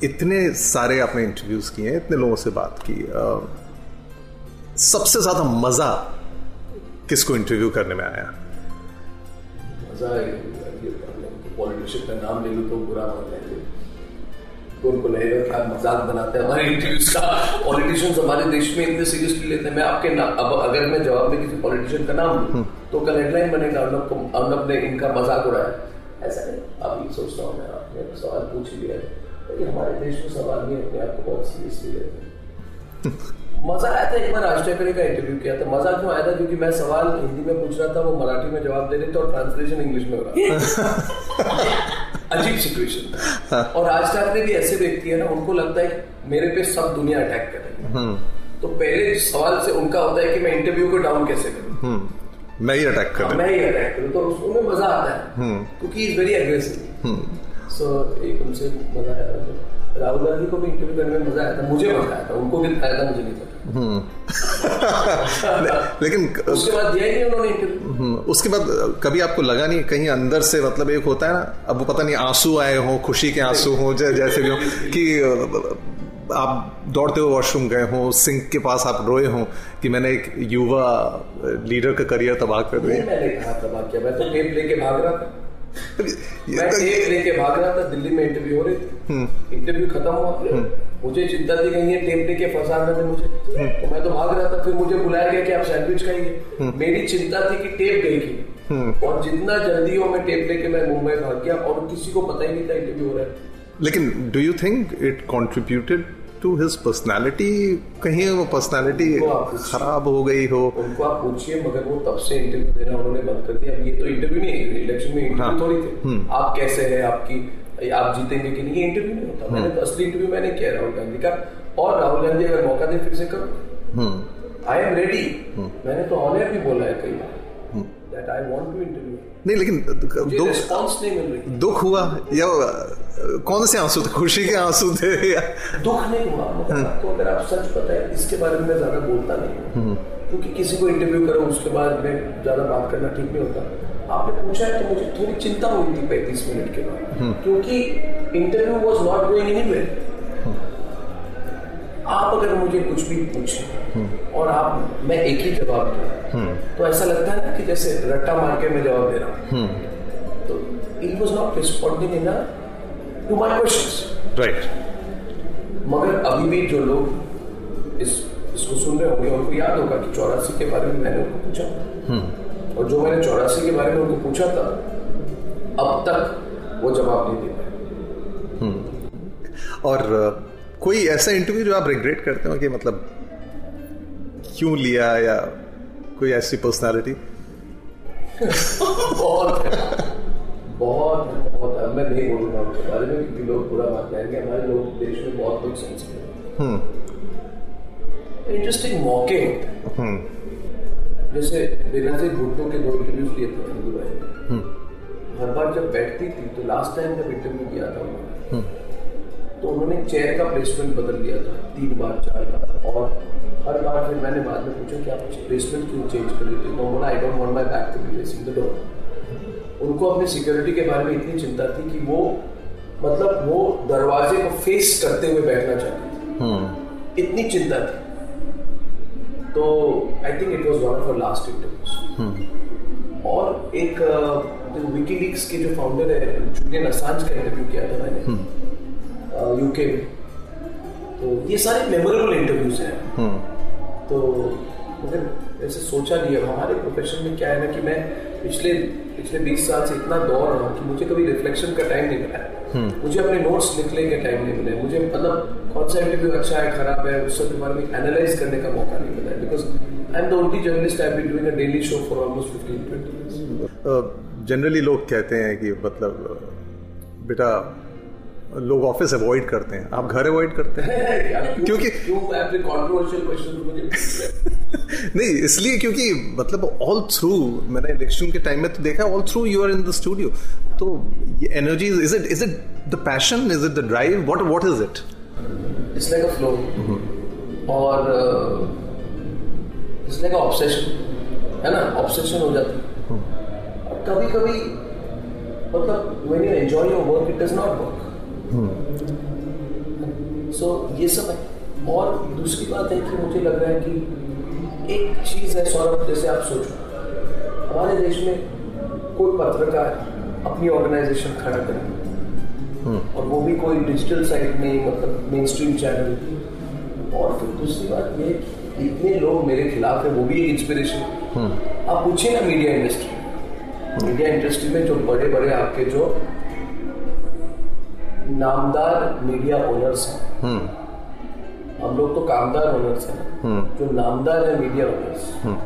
इतने सारे आपने इंटरव्यूज़ किए हैं इतने लोगों से बात की सबसे ज़्यादा मज़ा किसको इंटरव्यू करने में आया? मज़ा पॉलिटिशियन का नाम ले लूँ तो बुरा मान लेंगे। तो उनको लगेगा क्या मज़ाक बनाते हैं हमारे इंटरव्यूज़ का? पॉलिटिशियंस हमारे देश में इतने सीरियसली लेते हैं। मैं आपके अब अगर मैं जवाब में किसी पॉलिटिशियन का नाम लूँ तो कल हेडलाइन बनेगा अर्नब को अर्नब ने इनका मज़ाक उड़ाया। ऐसा नहीं अभी सोचता हूँ मैं आपने सवाल पूछ लिया है। लेकिन हमारे देश में सवाल भी अपने आप को बहुत सीरियसली लेते हैं। मज़ा आया था एक बार राज ठाकरे का इंटरव्यू किया था। मज़ा क्यों आया था? क्योंकि मैं सवाल हिंदी में पूछ रहा था वो मराठी में जवाब दे रहे थे और ट्रांसलेशन इंग्लिश में हो रहा था। अजीब सिचुएशन था और राज ठाकरे भी ऐसे व्यक्ति है ना उनको लगता है मेरे पे सब दुनिया अटैक कर रही है। तो पहले सवाल से उनका होता है कि मैं इंटरव्यू को डाउन कैसे करूँ? हम्म, मैं ही अटैक कर हाँ, मैं ही अटैक करूँ। तो उसमें मज़ा आता है। क्योंकि इज़ वेरी अग्रेसिव सो एक उनसे मज़ा आया था। राहुल गांधी को भी इंटरव्यू करने में मज़ा आया था। मुझे मज़ा आया था। उनको भी आया था मुझे नहीं पता लेकिन उसके बाद दिया ही नहीं उन्होंने इंटरव्यू हम्म, उसके बाद कभी आपको लगा नहीं कहीं अंदर से मतलब एक होता है ना अब वो पता नहीं आँसू आए हों खुशी के आँसू हों जै- जैसे भी हो कि आप दौड़ते हुए वॉशरूम गए हों सिंक के पास आप रोए हों कि मैंने एक युवा लीडर का करियर तबाह कर दिया। मैंने कहा तबाह किया। मैं तो टेप लेके भाग रहा था। मैं तो- टेप लेके भाग रहा था दिल्ली में इंटरव्यू हो रही थी। इंटरव्यू खत्म हुआ। मुझे चिंता थी कहीं ये टेप लेके फंसा न दे मुझे। तो मैं तो भाग रहा था फिर मुझे बुलाया गया कि आप सैंडविच खाइए। मेरी चिंता थी कि टेप देगी और जितना जल्दी हो मैं टेप लेके मैं मुंबई भाग गया और किसी को पता ही नहीं था इंटरव्यू हो रहा है। लेकिन do you think it contributed to his personality कहीं वो पर्सनालिटी। खराब हो गई हो। उनको आप पूछिए मगर वो तब से इंटरव्यू देना उन्होंने बंद कर दिया। ये तो इंटरव्यू नहीं है इलेक्शन में इंटरव्यू हाँ। थोड़ी थे। आप कैसे हैं आपकी आप जीतेंगे कि नहीं ये इंटरव्यू नहीं होता। मैंने तो असली इंटरव्यू मैंने किया राहुल गांधी का। और राहुल गांधी अगर मौका दे फिर से करो। आई एम रेडी मैंने तो ऑनर भी बोला है कई बार that I want to interview नहीं लेकिन दुख दुख हुआ या कौन से आँसू थे? खुशी के आँसू थे या दुख नहीं हुआ। आपको अगर आप सच पता है इसके बारे में ज़्यादा बोलता नहीं हूँ। क्योंकि किसी को इंटरव्यू करो उसके बाद में ज़्यादा बात करना ठीक नहीं होता। आपने पूछा है तो मुझे थोड़ी चिंता हुई थी पैंतीस मिनट के बाद। क्योंकि interview was not going anywhere आप अगर मुझे कुछ भी पूछें और आप मैं एक ही जवाब दूँ तो ऐसा लगता है ना कि जैसे रट्टा मार के मैं जवाब दे रहा हूँ। तो it was not responding into my questions right मगर अभी भी जो लोग इस इसको सुन रहे होंगे उनको याद होगा कि चौरासी के बारे में मैंने उनको पूछा। था और जो मैंने चौरासी के बारे में उनको पूछा था अब तक वो जवाब नहीं दे पाए। और कोई ऐसा इंटरव्यू जो आप रिग्रेट करते हो कि मतलब क्यों लिया या कोई ऐसी पर्सनालिटी बहुत है। बहुत है, बहुत है। मैं नहीं बोलूँगा उनके बारे में क्योंकि लोग बुरा मान जाएँगे। हमारे लोग देश में बहुत लोग सेंसिटिव इंटरेस्टिंग मौके। होते हैं जैसे बेनजीर भुट्टो के दो इंटरव्यूज़ लिए थे हिंदू भाई। हर बार जब बैठती थी तो लास्ट टाइम जब इंटरव्यू किया था उन्होंने तो उन्होंने चेयर का प्लेसमेंट बदल दिया था तीन बार चार बार और हर बार फिर मैंने बाद में पूछा कि आप प्लेसमेंट क्यों चेंज कर रहे थे? तो बोला I don't want my back to be facing the door उनको अपनी सिक्योरिटी के बारे में इतनी चिंता थी कि वो मतलब वो दरवाजे को फेस करते हुए बैठना चाहते थे। इतनी चिंता थी। तो I think it was one of last interviews और एक विकीलीक्स के जो फाउंडर है जूलियन असांज का इंटरव्यू किया था मैंने। यूके में। तो ये सारे मेमोरेबल इंटरव्यूज़ हैं। तो मगर ऐसे सोचा नहीं है। हमारे प्रोफेशन में क्या है ना कि मैं पिछले पिछले बीस साल से इतना दौड़ रहा हूँ कि मुझे कभी रिफ्लेक्शन का टाइम नहीं मिला है। हम्म। मुझे अपने नोट्स लिखने का टाइम नहीं मिला। मुझे मतलब कौन सा इंटरव्यू अच्छा है खराब है उस सब के बारे में एनालाइज करने का मौका नहीं मिला है। Because I am the only journalist I be doing a daily show for almost fifteen twenty generally लोग कहते हैं कि मतलब बेटा लोग ऑफ़िस अवॉइड करते हैं। आप घर अवॉइड करते हैं? क्योंकि नहीं इसलिए क्योंकि मतलब ऑल थ्रू मैंने इलेक्शन के टाइम में तो देखा all through you are in the studio तो ये energy is it is it the passion is it the drive what what is it it's like a flow और इट्स लाइक अ ऑब्सेशन है ना? Obsession हो जाता है। हम्म। कभी कभी मतलब when you enjoy your work it does not work so so, ये सब है। और दूसरी बात है कि मुझे लग रहा है कि एक चीज़ है सौरभ जैसे आप सोचो। हमारे देश में कोई पत्रकार अपनी ऑर्गेनाइजेशन खड़ा करे। हम्म। और वो भी कोई डिजिटल साइट में मतलब मेन स्ट्रीम चैनल और फिर दूसरी बात ये इतने लोग मेरे खिलाफ है वो भी एक इंस्पिरेशन हम्म। आप पूछिए ना मीडिया इंडस्ट्री मीडिया इंडस्ट्री में जो बड़े बड़े आपके जो नामदार मीडिया ओनर्स हैं। हम्म। हम लोग तो कामदार ओनर्स हैं। हम्म। जो नामदार है मीडिया ओनर्स हम्म।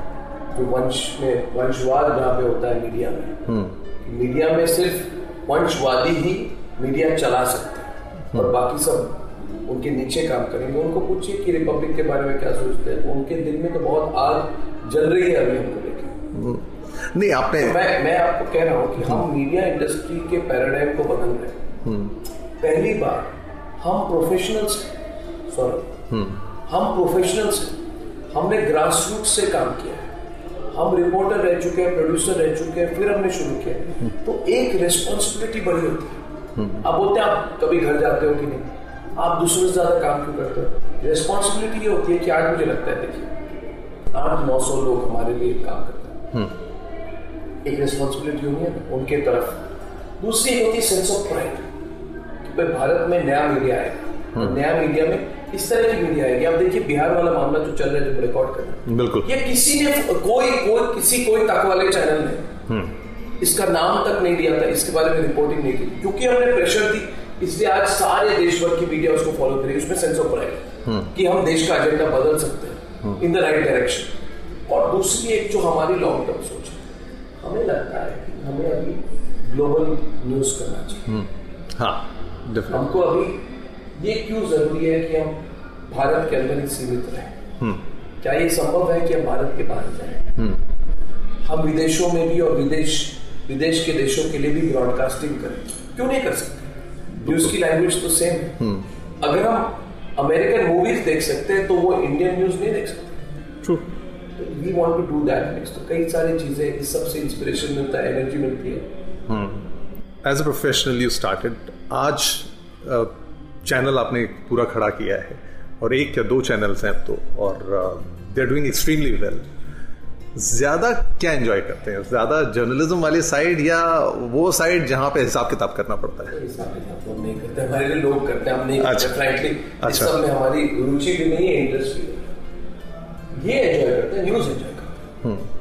जो वंश में वंशवाद जहाँ पे होता है मीडिया में। मीडिया में सिर्फ़ वंशवादी ही मीडिया चला सकते हैं। और बाकी सब उनके नीचे काम करेंगे। उनको पूछिए कि रिपब्लिक के बारे में क्या सोचते हैं। उनके दिल में तो बहुत आग जल रही है अभी हमको लेकर नहीं आपने तो मैं मैं आपको कह रहा हूँ कि हम मीडिया इंडस्ट्री के पैराडाइम को बदल रहे हैं। पहली बार हम प्रोफेशनल्स सॉरी हम्म। हम प्रोफेशनल्स हमने ग्रास रूट से काम किया है। हम रिपोर्टर रह चुके हैं प्रोड्यूसर रह चुके हैं फिर हमने शुरू किया हम्म। तो एक रिस्पॉन्सिबिलिटी बड़ी होती है। हम्म। आप बोलते हैं आप कभी घर जाते हो कि नहीं? आप दूसरों से ज़्यादा काम क्यों करते हो? रिस्पॉन्सिबिलिटी ये होती है कि आज मुझे लगता है देखिए आठ नौ सौ लोग हमारे लिए काम करते हैं। एक रिस्पॉन्सिबिलिटी होनी है उनके तरफ़। दूसरी होती है सेंस ऑफ़ प्राइड भाई भारत में नया मीडिया आएगा। हम्म। नया मीडिया में इस तरह की मीडिया आएगी। आप देखिए बिहार वाला मामला जो चल रहा है जो रिकॉर्ड कर रहा है। बिल्कुल। ये किसी ने कोई कोई किसी कोई तक वाले चैनल ने हम्म। इसका नाम तक नहीं दिया था। इसके बारे में रिपोर्टिंग नहीं की। क्योंकि हमने प्रेशर दी इसलिए आज सारे देश भर की मीडिया उसको फॉलो करेगी। उसमें सेंस ऑफ़ प्राइड कि हम देश का एजेंडा बदल सकते हैं इन द राइट डायरेक्शन और दूसरी एक जो हमारी लॉन्ग टर्म सोच है हमें लगता है कि हमें अभी ग्लोबल न्यूज़ करना चाहिए। हम्म। हमको अभी ये क्यों ज़रूरी है कि हम भारत के अंदर ही सीमित रहें? हम्म। क्या ये संभव है कि हम भारत के बाहर जाएँ? हम्म। हम विदेशों में भी और विदेश विदेश के देशों के लिए भी ब्रॉडकास्टिंग करें। क्यों नहीं कर सकते? न्यूज़ की लैंग्वेज तो सेम है। हम्म। अगर हम अमेरिकन मूवीज़ देख सकते हैं तो वो इंडियन न्यूज़ नहीं देख सकते। True we want to do that next तो कई सारी चीज़ें इस सबसे इंस्पिरेशन मिलता है एनर्जी मिलती है। As a professional you started आज चैनल आपने पूरा खड़ा किया है और एक या दो चैनल्स हैं तो और they are doing extremely well ज़्यादा क्या एंजॉय करते हैं? ज़्यादा जर्नलिज्म वाली साइड या वो साइड जहाँ पे हिसाब किताब करना पड़ता है? नहीं करते हमारे लिए लोग करते हैं हम नहीं अच्छा। फ्रैंकली अच्छा। में हमारी रुचि भी नहीं है इंटरेस्ट भी ये एंजॉय करते हैं न्यूज़ एंजॉय करते हैं।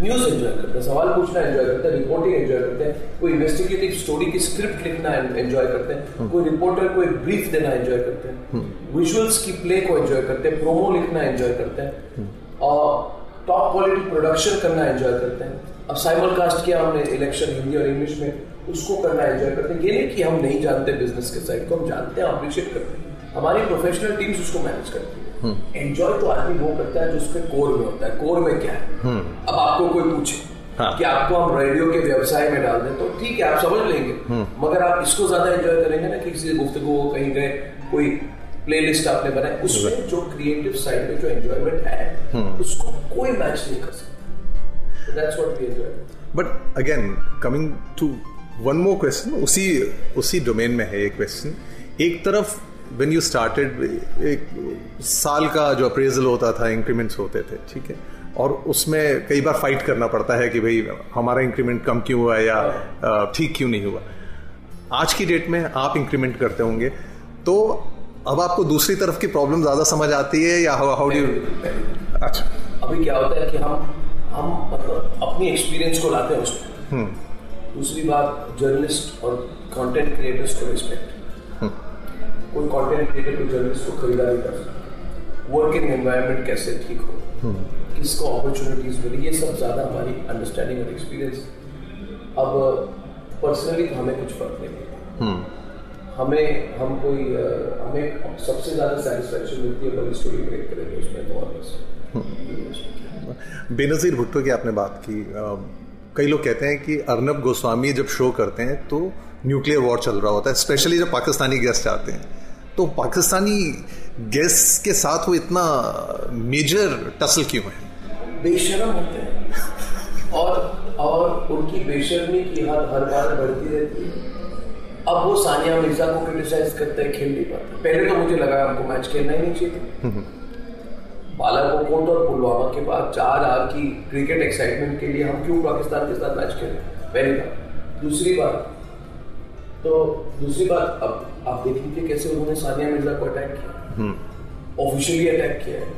न्यूज़ एंजॉय करते हैं सवाल पूछना एंजॉय करते हैं रिपोर्टिंग एंजॉय करते हैं कोई इन्वेस्टिगेटिव स्टोरी की स्क्रिप्ट लिखना एंजॉय करते हैं. कोई रिपोर्टर को एक ब्रीफ देना एंजॉय करते हैं विजुअल्स. की प्ले को एंजॉय करते हैं प्रोमो लिखना एंजॉय करते हैं. और टॉप क्वालिटी प्रोडक्शन करना एंजॉय करते हैं अब साइबर कास्ट किया हमने इलेक्शन हिंदी और इंग्लिश में उसको करना एंजॉय करते हैं ये नहीं कि हम नहीं जानते बिज़नेस के साइड को हम जानते हैं अप्रिशिएट करते हैं हमारी प्रोफेशनल टीम्स उसको मैनेज करती है एंजॉय हम्म। तो आदमी वो करता है जो उसके कोर में होता है कोर में क्या है हम्म। अब आपको कोई पूछे हाँ. कि आपको हम रेडियो के व्यवसाय में डाल दें तो ठीक है आप समझ लेंगे हम्म। मगर आप इसको ज़्यादा एंजॉय करेंगे ना किसी गुफ्तगु कहीं गए कोई प्लेलिस्ट आपने बनाई उसमें जो क्रिएटिव साइड में जो एंजॉयमेंट है उसको कोई मैच नहीं कर सकता that's what we enjoy but again coming to one more question उसी उसी डोमेन में है एक क्वेश्चन एक तरफ़ वेन यू स्टार्टेड एक साल का जो अप्रेजल होता था इंक्रीमेंट्स होते थे ठीक है? और उसमें कई बार फाइट करना पड़ता है कि भाई हमारा इंक्रीमेंट कम क्यों हुआ या ठीक क्यों नहीं हुआ? आज की डेट में आप इंक्रीमेंट करते होंगे तो अब आपको दूसरी तरफ़ की प्रॉब्लम ज़्यादा समझ आती है या हाउ डू अच्छा। अभी क्या होता है कि हम हम मतलब अपनी एक्सपीरियंस को लाते हैं उसमें। दूसरी बात जर्नलिस्ट और कंटेंट क्रिएटर्स को रिस्पेक्ट कोई कंटेंट क्रिएटर को जर्नलिस्ट को खरीदा नहीं कर सकता। वर्किंग एनवायरनमेंट कैसे ठीक हो? किसको अपॉर्चुनिटीज़ मिली? ये सब ज़्यादा हमारी अंडरस्टैंडिंग और एक्सपीरियंस अब पर्सनली तो हमें कुछ फ़र्क नहीं पड़ता। हमें हम कोई हमें सबसे ज़्यादा सेटिस्फेक्शन मिलती है बड़ी स्टोरी ब्रेक करेंगे उसमें तो और बस। बेनजीर भुट्टो की आपने बात की। कई लोग कहते हैं कि अर्नब गोस्वामी जब शो करते हैं तो न्यूक्लियर वॉर चल रहा होता है स्पेशली जब पाकिस्तानी गेस्ट आते हैं। तो पाकिस्तानी गेस्ट के साथ वो इतना मेजर टसल क्यों है? बेशरम होते हैं। और और उनकी बेशर्मी की हद हर बार बढ़ती रहती है। अब वो सानिया मिर्ज़ा को क्रिटिसाइज करते हैं खेल नहीं पाते। पहले तो मुझे लगा हमको मैच खेलना ही नहीं चाहिए। बालाकोट और पुलवामा के बाद चार आर की क्रिकेट एक्साइटमेंट के लिए हम क्यों पाकिस्तान के साथ मैच खेलें? पहली बात दूसरी बात तो दूसरी बात अब आप देख लीजिए कैसे उन्होंने सानिया मिर्ज़ा को अटैक किया। ऑफिशियली अटैक किया है।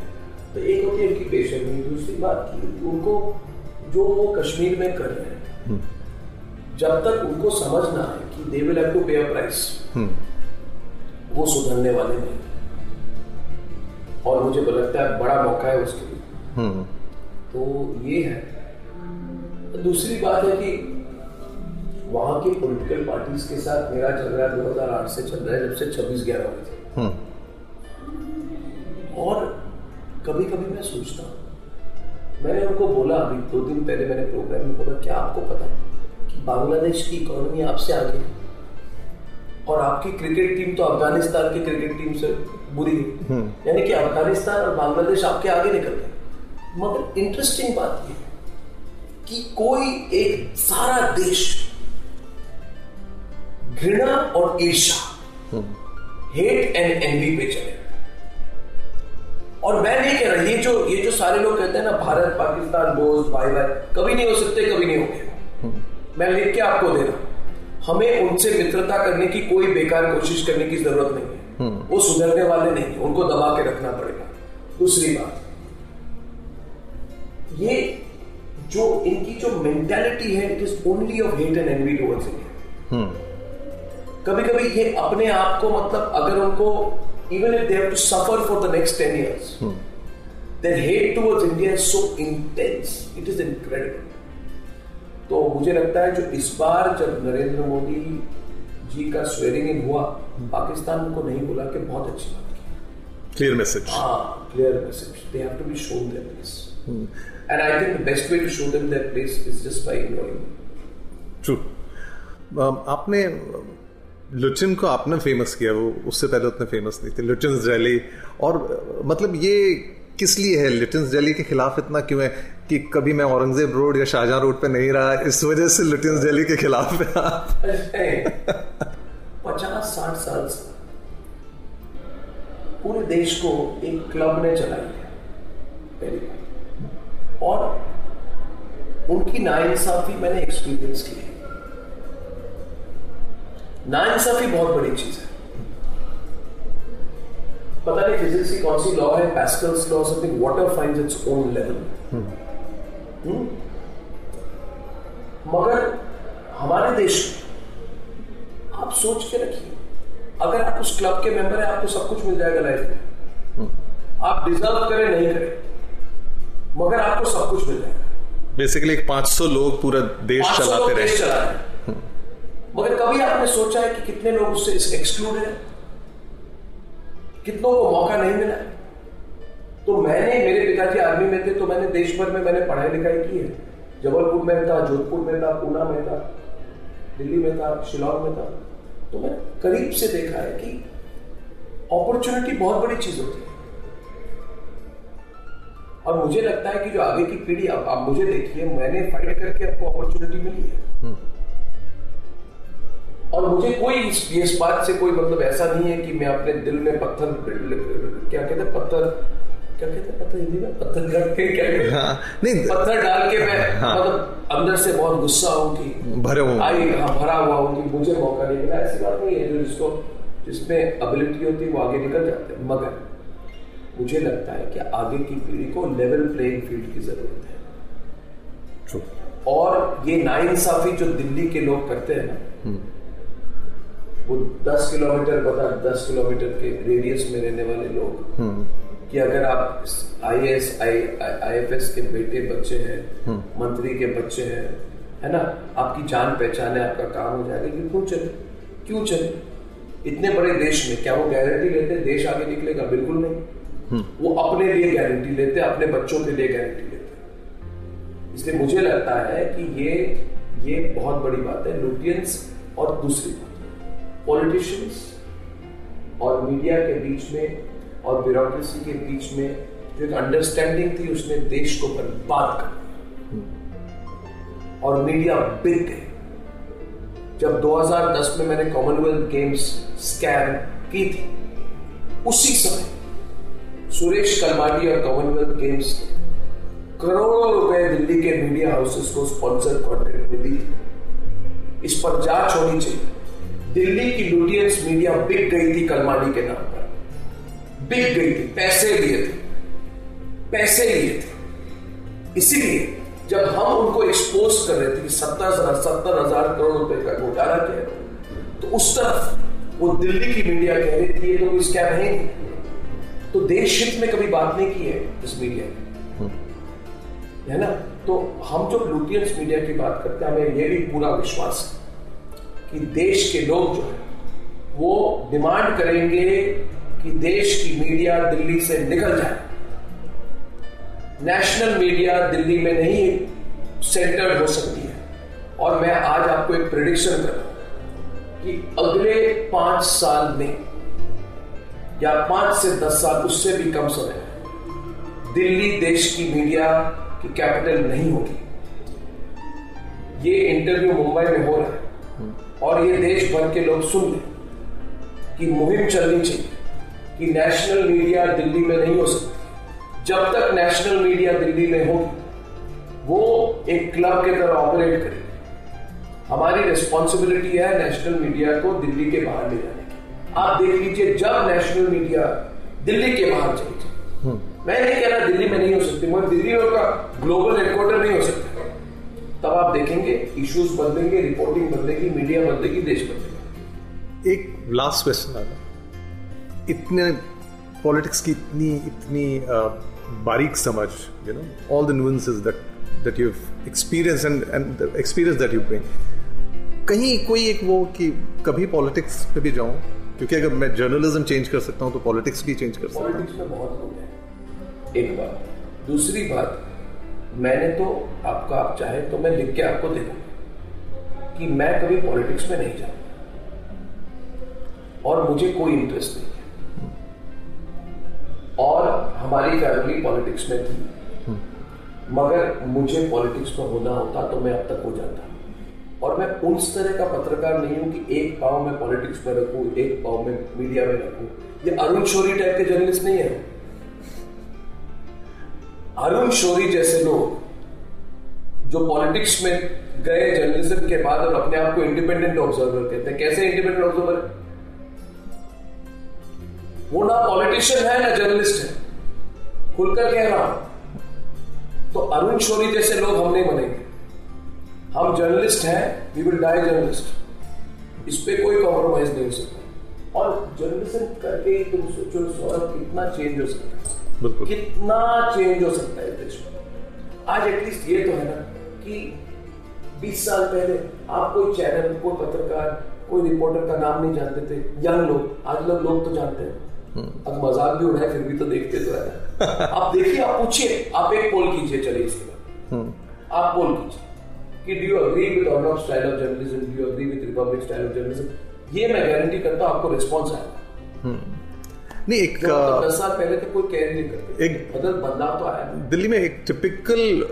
तो एक होती है उनकी बेशर्मी दूसरी बात की उनको जो वो कश्मीर में कर रहे हैं जब तक उनको समझना है कि दे विल हैव टू पे अ प्राइस वो सुधरने वाले नहीं। और मुझे लगता है बड़ा मौका है उसके लिए। तो ये है। दूसरी बात है कि वहाँ की पॉलिटिकल पार्टीज़ के साथ मेरा झगड़ा 2008 से चल रहा है जब से 26 ग्यारह हुए थे। और कभी कभी मैं सोचता हूँ मैंने उनको बोला अभी दो दिन पहले मैंने प्रोग्राम में बोला क्या आपको पता कि बांग्लादेश की इकोनॉमी आपसे आगे है? और आपकी क्रिकेट टीम तो अफ़गानिस्तान की क्रिकेट टीम से बुरी है। यानी कि अफ़गानिस्तान और बांग्लादेश आपके आगे निकल गए। मगर इंटरेस्टिंग बात यह कि कोई एक सारा देश घृणा और ईर्षा हेट एंड एनवी पे चले। और मैं नहीं कह रहा ये जो ये जो सारे लोग कहते हैं ना भारत पाकिस्तान दोस्त भाई भाई कभी नहीं हो सकते कभी नहीं होंगे। मैं लिख के आपको दे रहा हमें उनसे मित्रता करने की कोई बेकार कोशिश करने की ज़रूरत नहीं है। वो सुधरने वाले नहीं है उनको दबा के रखना पड़ेगा। दूसरी बात ये जो इनकी जो मेंटेलिटी है it is only of hate and envy towards India कभी कभी ये अपने आप को मतलब अगर उनको even if they have to suffer for the next 10 years their hate towards india is so intense it is incredible. तो मुझे लगता है जो इस बार जब नरेंद्र मोदी जी का स्वेरिंग इन हुआ पाकिस्तान को नहीं बोला के बहुत अच्छी बात की। क्लियर मैसेज हाँ clear message they have to be shown their place and I think the best way to show them their place is just by ignoring true आपने लुचिन को आपने फ़ेमस किया, वो उससे पहले उतने फ़ेमस नहीं थे। लुचिन जैली, और मतलब ये किस लिए है? लिटिन जैली के खिलाफ इतना क्यों है कि कभी मैं औरंगज़ेब रोड या शाहजहां रोड पे नहीं रहा, इस वजह से लिटिन जैली के खिलाफ है। पचास साठ साल से पूरे देश को एक क्लब ने चलाई है और उनकी नाइंसाफी मैंने एक्सपीरियंस की है। नाइंसाफी बहुत बड़ी चीज़ है। पता नहीं फिजिक्स की कौन सी लॉ है Pascal's law something water finds its own level मगर हमारे देश में आप सोच के रखिए अगर आप उस क्लब के मेंबर हैं आपको सब कुछ मिल जाएगा लाइफ में। आप डिजर्व करें नहीं करें मगर आपको सब कुछ मिल जाएगा। बेसिकली 500 लोग पूरा देश चलाते रहे। देश चला रहे कभी आपने सोचा है कि कितने लोग उससे एक्सक्लूड हैं? कितनों को मौका नहीं मिला? तो मैंने, मेरे पिताजी आर्मी में थे तो मैंने देश भर में मैंने पढ़ाई लिखाई की है। जबलपुर में था, जोधपुर में था, पूना में था, दिल्ली में था, शिलोंग में था। तो मैंने करीब से देखा है कि अपॉर्चुनिटी बहुत बड़ी चीज़ होती है। और मुझे लगता है कि जो आगे की पीढ़ी अब आप मुझे देखिए, मैंने फाइट करके आपको अपॉर्चुनिटी मिली है। और मुझे कोई इस, इस बात से कोई मतलब ऐसा नहीं है कि मैं अपने दिल में पत्थर क्या कहते हैं पत्थर? क्या कहते हैं पत्थर हिंदी में? पत्थर के क्या कहते हैं? हाँ, नहीं पत्थर डाल के मैं हाँ। मतलब अंदर से बहुत गुस्सा हूँ कि भरे हुए आई हाँ भरा हुआ हूँ कि मुझे मौका नहीं मिला। ऐसी बात नहीं है जो जिसको जिसमें एबिलिटी होती है वो आगे निकल जाते हैं। मगर मुझे लगता है कि आगे की पीढ़ी को लेवल प्लेइंग फ़ील्ड की ज़रूरत है. और ये नाइंसाफी जो दिल्ली के लोग करते हैं ना वो दस किलोमीटर बता दस किलोमीटर के रेडियस में रहने वाले लोग कि अगर आप I S I I F S के बेटे बच्चे हैं मंत्री के बच्चे हैं है ना? आपकी जान पहचान है आपका काम हो जाएगा कि क्यों चले? क्यों चले? इतने बड़े देश में क्या वो गारंटी लेते हैं? देश आगे निकलेगा? बिल्कुल नहीं। वो अपने लिए गारंटी लेते हैं अपने बच्चों के लिए गारंटी लेते हैं। इसलिए मुझे लगता है कि ये ये बहुत बड़ी बात है। लुटियंस और दूसरी बात। पॉलिटिशियंस और मीडिया के बीच में और ब्यूरोक्रेसी के बीच में जो एक अंडरस्टैंडिंग थी, उसने देश को बर्बाद कर और मीडिया बिक गई जब 2010 में मैंने कॉमनवेल्थ गेम्स स्कैम की थी, उसी समय सुरेश कलमाडी और कॉमनवेल्थ गेम्स करोड़ों रुपए दिल्ली के मीडिया हाउसेस को स्पॉन्सर कॉन्ट्रैक्ट मिली थी। इस पर जाँच होनी चाहिए। दिल्ली की लुटियंस मीडिया बिक गई थी कलमाडी के नाम पर। बिक गई थी। पैसे लिए थे। पैसे लिए थे। इसीलिए जब हम उनको एक्सपोज कर रहे थे कि सत्तर हज़ार सत्तर हज़ार करोड़ रुपए का घोटाला किया तो उस तरफ़ वो दिल्ली की मीडिया कह रही थी ये तो कोई स्कैम है तो देश हित में कभी बात नहीं की है इस मीडिया ने। है ना? तो हम जो लुटियंस मीडिया की बात करते हैं हमें ये भी पूरा विश्वास है। कि देश के लोग जो है, वो डिमांड करेंगे कि देश की मीडिया दिल्ली से निकल जाए। नेशनल मीडिया दिल्ली में नहीं सेंटर्ड हो सकती है। और मैं आज आपको एक प्रिडिक्शन कर रहा हूँ कि अगले पाँच साल में, या पाँच से दस साल, उससे भी कम समय में, दिल्ली देश की मीडिया की कैपिटल नहीं होगी। ये इंटरव्यू मुंबई में हो रहा है। और ये देश भर के लोग सुन लें कि मुहिम चलनी चाहिए कि नेशनल मीडिया दिल्ली में नहीं हो सकती। जब तक नेशनल मीडिया दिल्ली में होगी वो एक क्लब के तरह ऑपरेट करेगी। हमारी रिस्पॉन्सिबिलिटी है नेशनल मीडिया को दिल्ली के बाहर ले जाने की। आप देख लीजिए जब नेशनल मीडिया दिल्ली के बाहर चली जाए मैं नहीं कह रहा दिल्ली में नहीं हो सकती मगर दिल्ली का ग्लोबल हेडक्वार्टर नहीं हो सकता। तब आप देखेंगे इश्यूज़ बदलेंगे रिपोर्टिंग बदलेगी मीडिया बदलेगी देश बदलेगा। एक लास्ट क्वेश्चन आना इतने पॉलिटिक्स की इतनी इतनी बारीक समझ you know all the nuances that that you experience and and experience that you bring कहीं कोई एक वो कि कभी पॉलिटिक्स पे भी जाऊँ क्योंकि अगर मैं जर्नलिज्म चेंज कर सकता हूँ तो पॉलिटिक्स भी चेंज कर सकता हूँ। पॉलिटिक्स में बहुत लोग हैं। एक बात। दूसरी बात मैंने तो आपका, आप चाहे तो मैं लिख के आपको दे दूँगा कि मैं कभी पॉलिटिक्स में नहीं जाऊँगा। और मुझे कोई इंटरेस्ट नहीं है। और हमारी फैमिली पॉलिटिक्स में थी। मगर मुझे पॉलिटिक्स में होना होता तो मैं अब तक हो जाता। और मैं उस तरह का पत्रकार नहीं हूँ कि एक पाव में पॉलिटिक्स में रखूँ, एक पाव में मीडिया में रखूँ। ये अरुण शोरी टाइप के जर्नलिस्ट नहीं है। अरुण शोरी जैसे लोग जो पॉलिटिक्स में गए जर्नलिज्म के बाद और अपने आप को इंडिपेंडेंट ऑब्जर्वर कहते हैं। कैसे इंडिपेंडेंट ऑब्जर्वर वो ना पॉलिटिशियन है, ना जर्नलिस्ट है। खुलकर कह रहा हूँ। तो अरुण शोरी जैसे लोग हम नहीं बनेंगे हम जर्नलिस्ट हैं वी विल डाई जर्नलिस्ट इस पर कोई कॉम्प्रोमाइज नहीं हो सकता। और जर्नलिज्म करके तुम सोचो सौरभ कितना चेंज हो सकता है। बिल्कुल। कितना चेंज हो सकता है देश में? आज एटलीस्ट ये तो है ना कि 20 साल पहले आप कोई चैनल कोई पत्रकार कोई रिपोर्टर का नाम नहीं जानते थे। यंग लोग आज लोग लोग तो जानते हैं। अब मज़ाक भी उड़ाए फिर भी तो देखते तो है। आप देखिए आप पूछिए आप एक पोल कीजिए चलिए इसके बाद आप पोल कीजिए कि do you agree with order style of journalism do you agree with Republic style of journalism ये मैं गारंटी करता हूँ आपको रिस्पॉन्स आएगा। नहीं एक अ, दस साल पहले तक कोई केयर नहीं करते। एक- बदल बदलाव तो आया दिल्ली में एक टिपिकल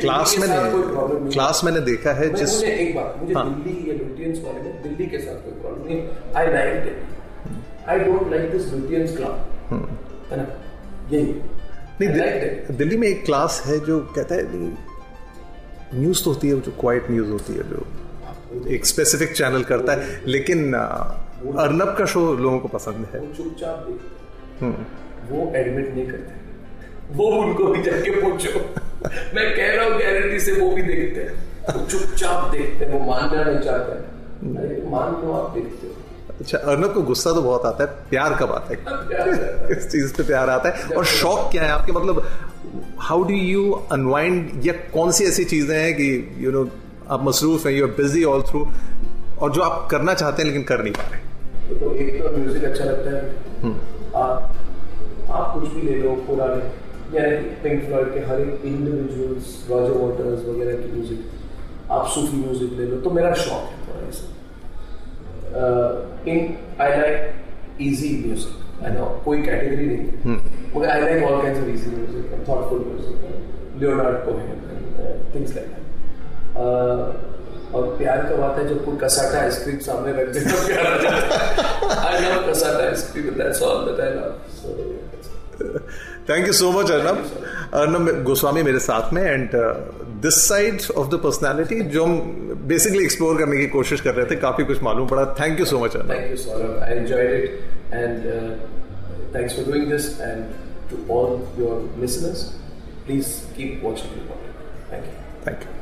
क्लास मैंने नहीं क्लास मैंने देखा है जिस मुझे एक बात मुझे हाँ। दिल्ली या लुटियंस वाले में दिल्ली के साथ कोई प्रॉब्लम नहीं I like it I don't like this Lutyens club है ना? यही। नहीं दिल्ली में एक क्लास है जो कहता है न्यूज़ तो होती है जो क्वाइट न्यूज़ होती है जो एक स्पेसिफिक चैनल करता है। लेकिन अर्नब का शो लोगों को पसंद है। वो चुपचाप देखते वो एडमिट नहीं करते। वो उनको भी जाके पूछो। मैं कह रहा हूँ गारंटी से वो भी देखते हैं। चुपचाप देखते हैं। वो मानना नहीं चाहते अरे मान लो आप देखते हो। अच्छा अर्नब को गुस्सा तो बहुत आता है। प्यार कब आता है। इस चीज़ पे प्यार आता है। और शौक क्या है आपके? मतलब हाउ डू यू अनवाइंड या कौन सी ऐसी चीज़ें हैं कि यू नो आप मसरूफ हैं you are busy all through और जो आप करना चाहते हैं लेकिन कर नहीं पा रहे तो एक तो म्यूज़िक अच्छा लगता है। हम्म। आप आप कुछ भी ले लो पुराने यानी पिंक फ्लॉयड के हर एक इंडिविजुअल्स रॉजर वाटर्स वगैरह की म्यूज़िक आप सूफी म्यूज़िक ले लो तो मेरा शौक है थोड़ा ऐसा। इन I like easy music I no कोई कैटेगरी नहीं। हम्म। मगर I like all kinds of easy music thoughtful music Leonard Cohen things like that और प्यार का बात है जब कोई कसाटा आइसक्रीम सामने रख दे तो प्यार आ जाता है। I love cassata ice cream that's all that I love thank you so much Arnab Arnab Goswami मेरे साथ में and this side of the personality जो हम बेसिकली एक्सप्लोर करने की कोशिश कर रहे थे काफ़ी कुछ मालूम पड़ा। Thank you so much Arnab thank you Saurabh I enjoyed it and thanks for doing this and to all your listeners please keep watching thank you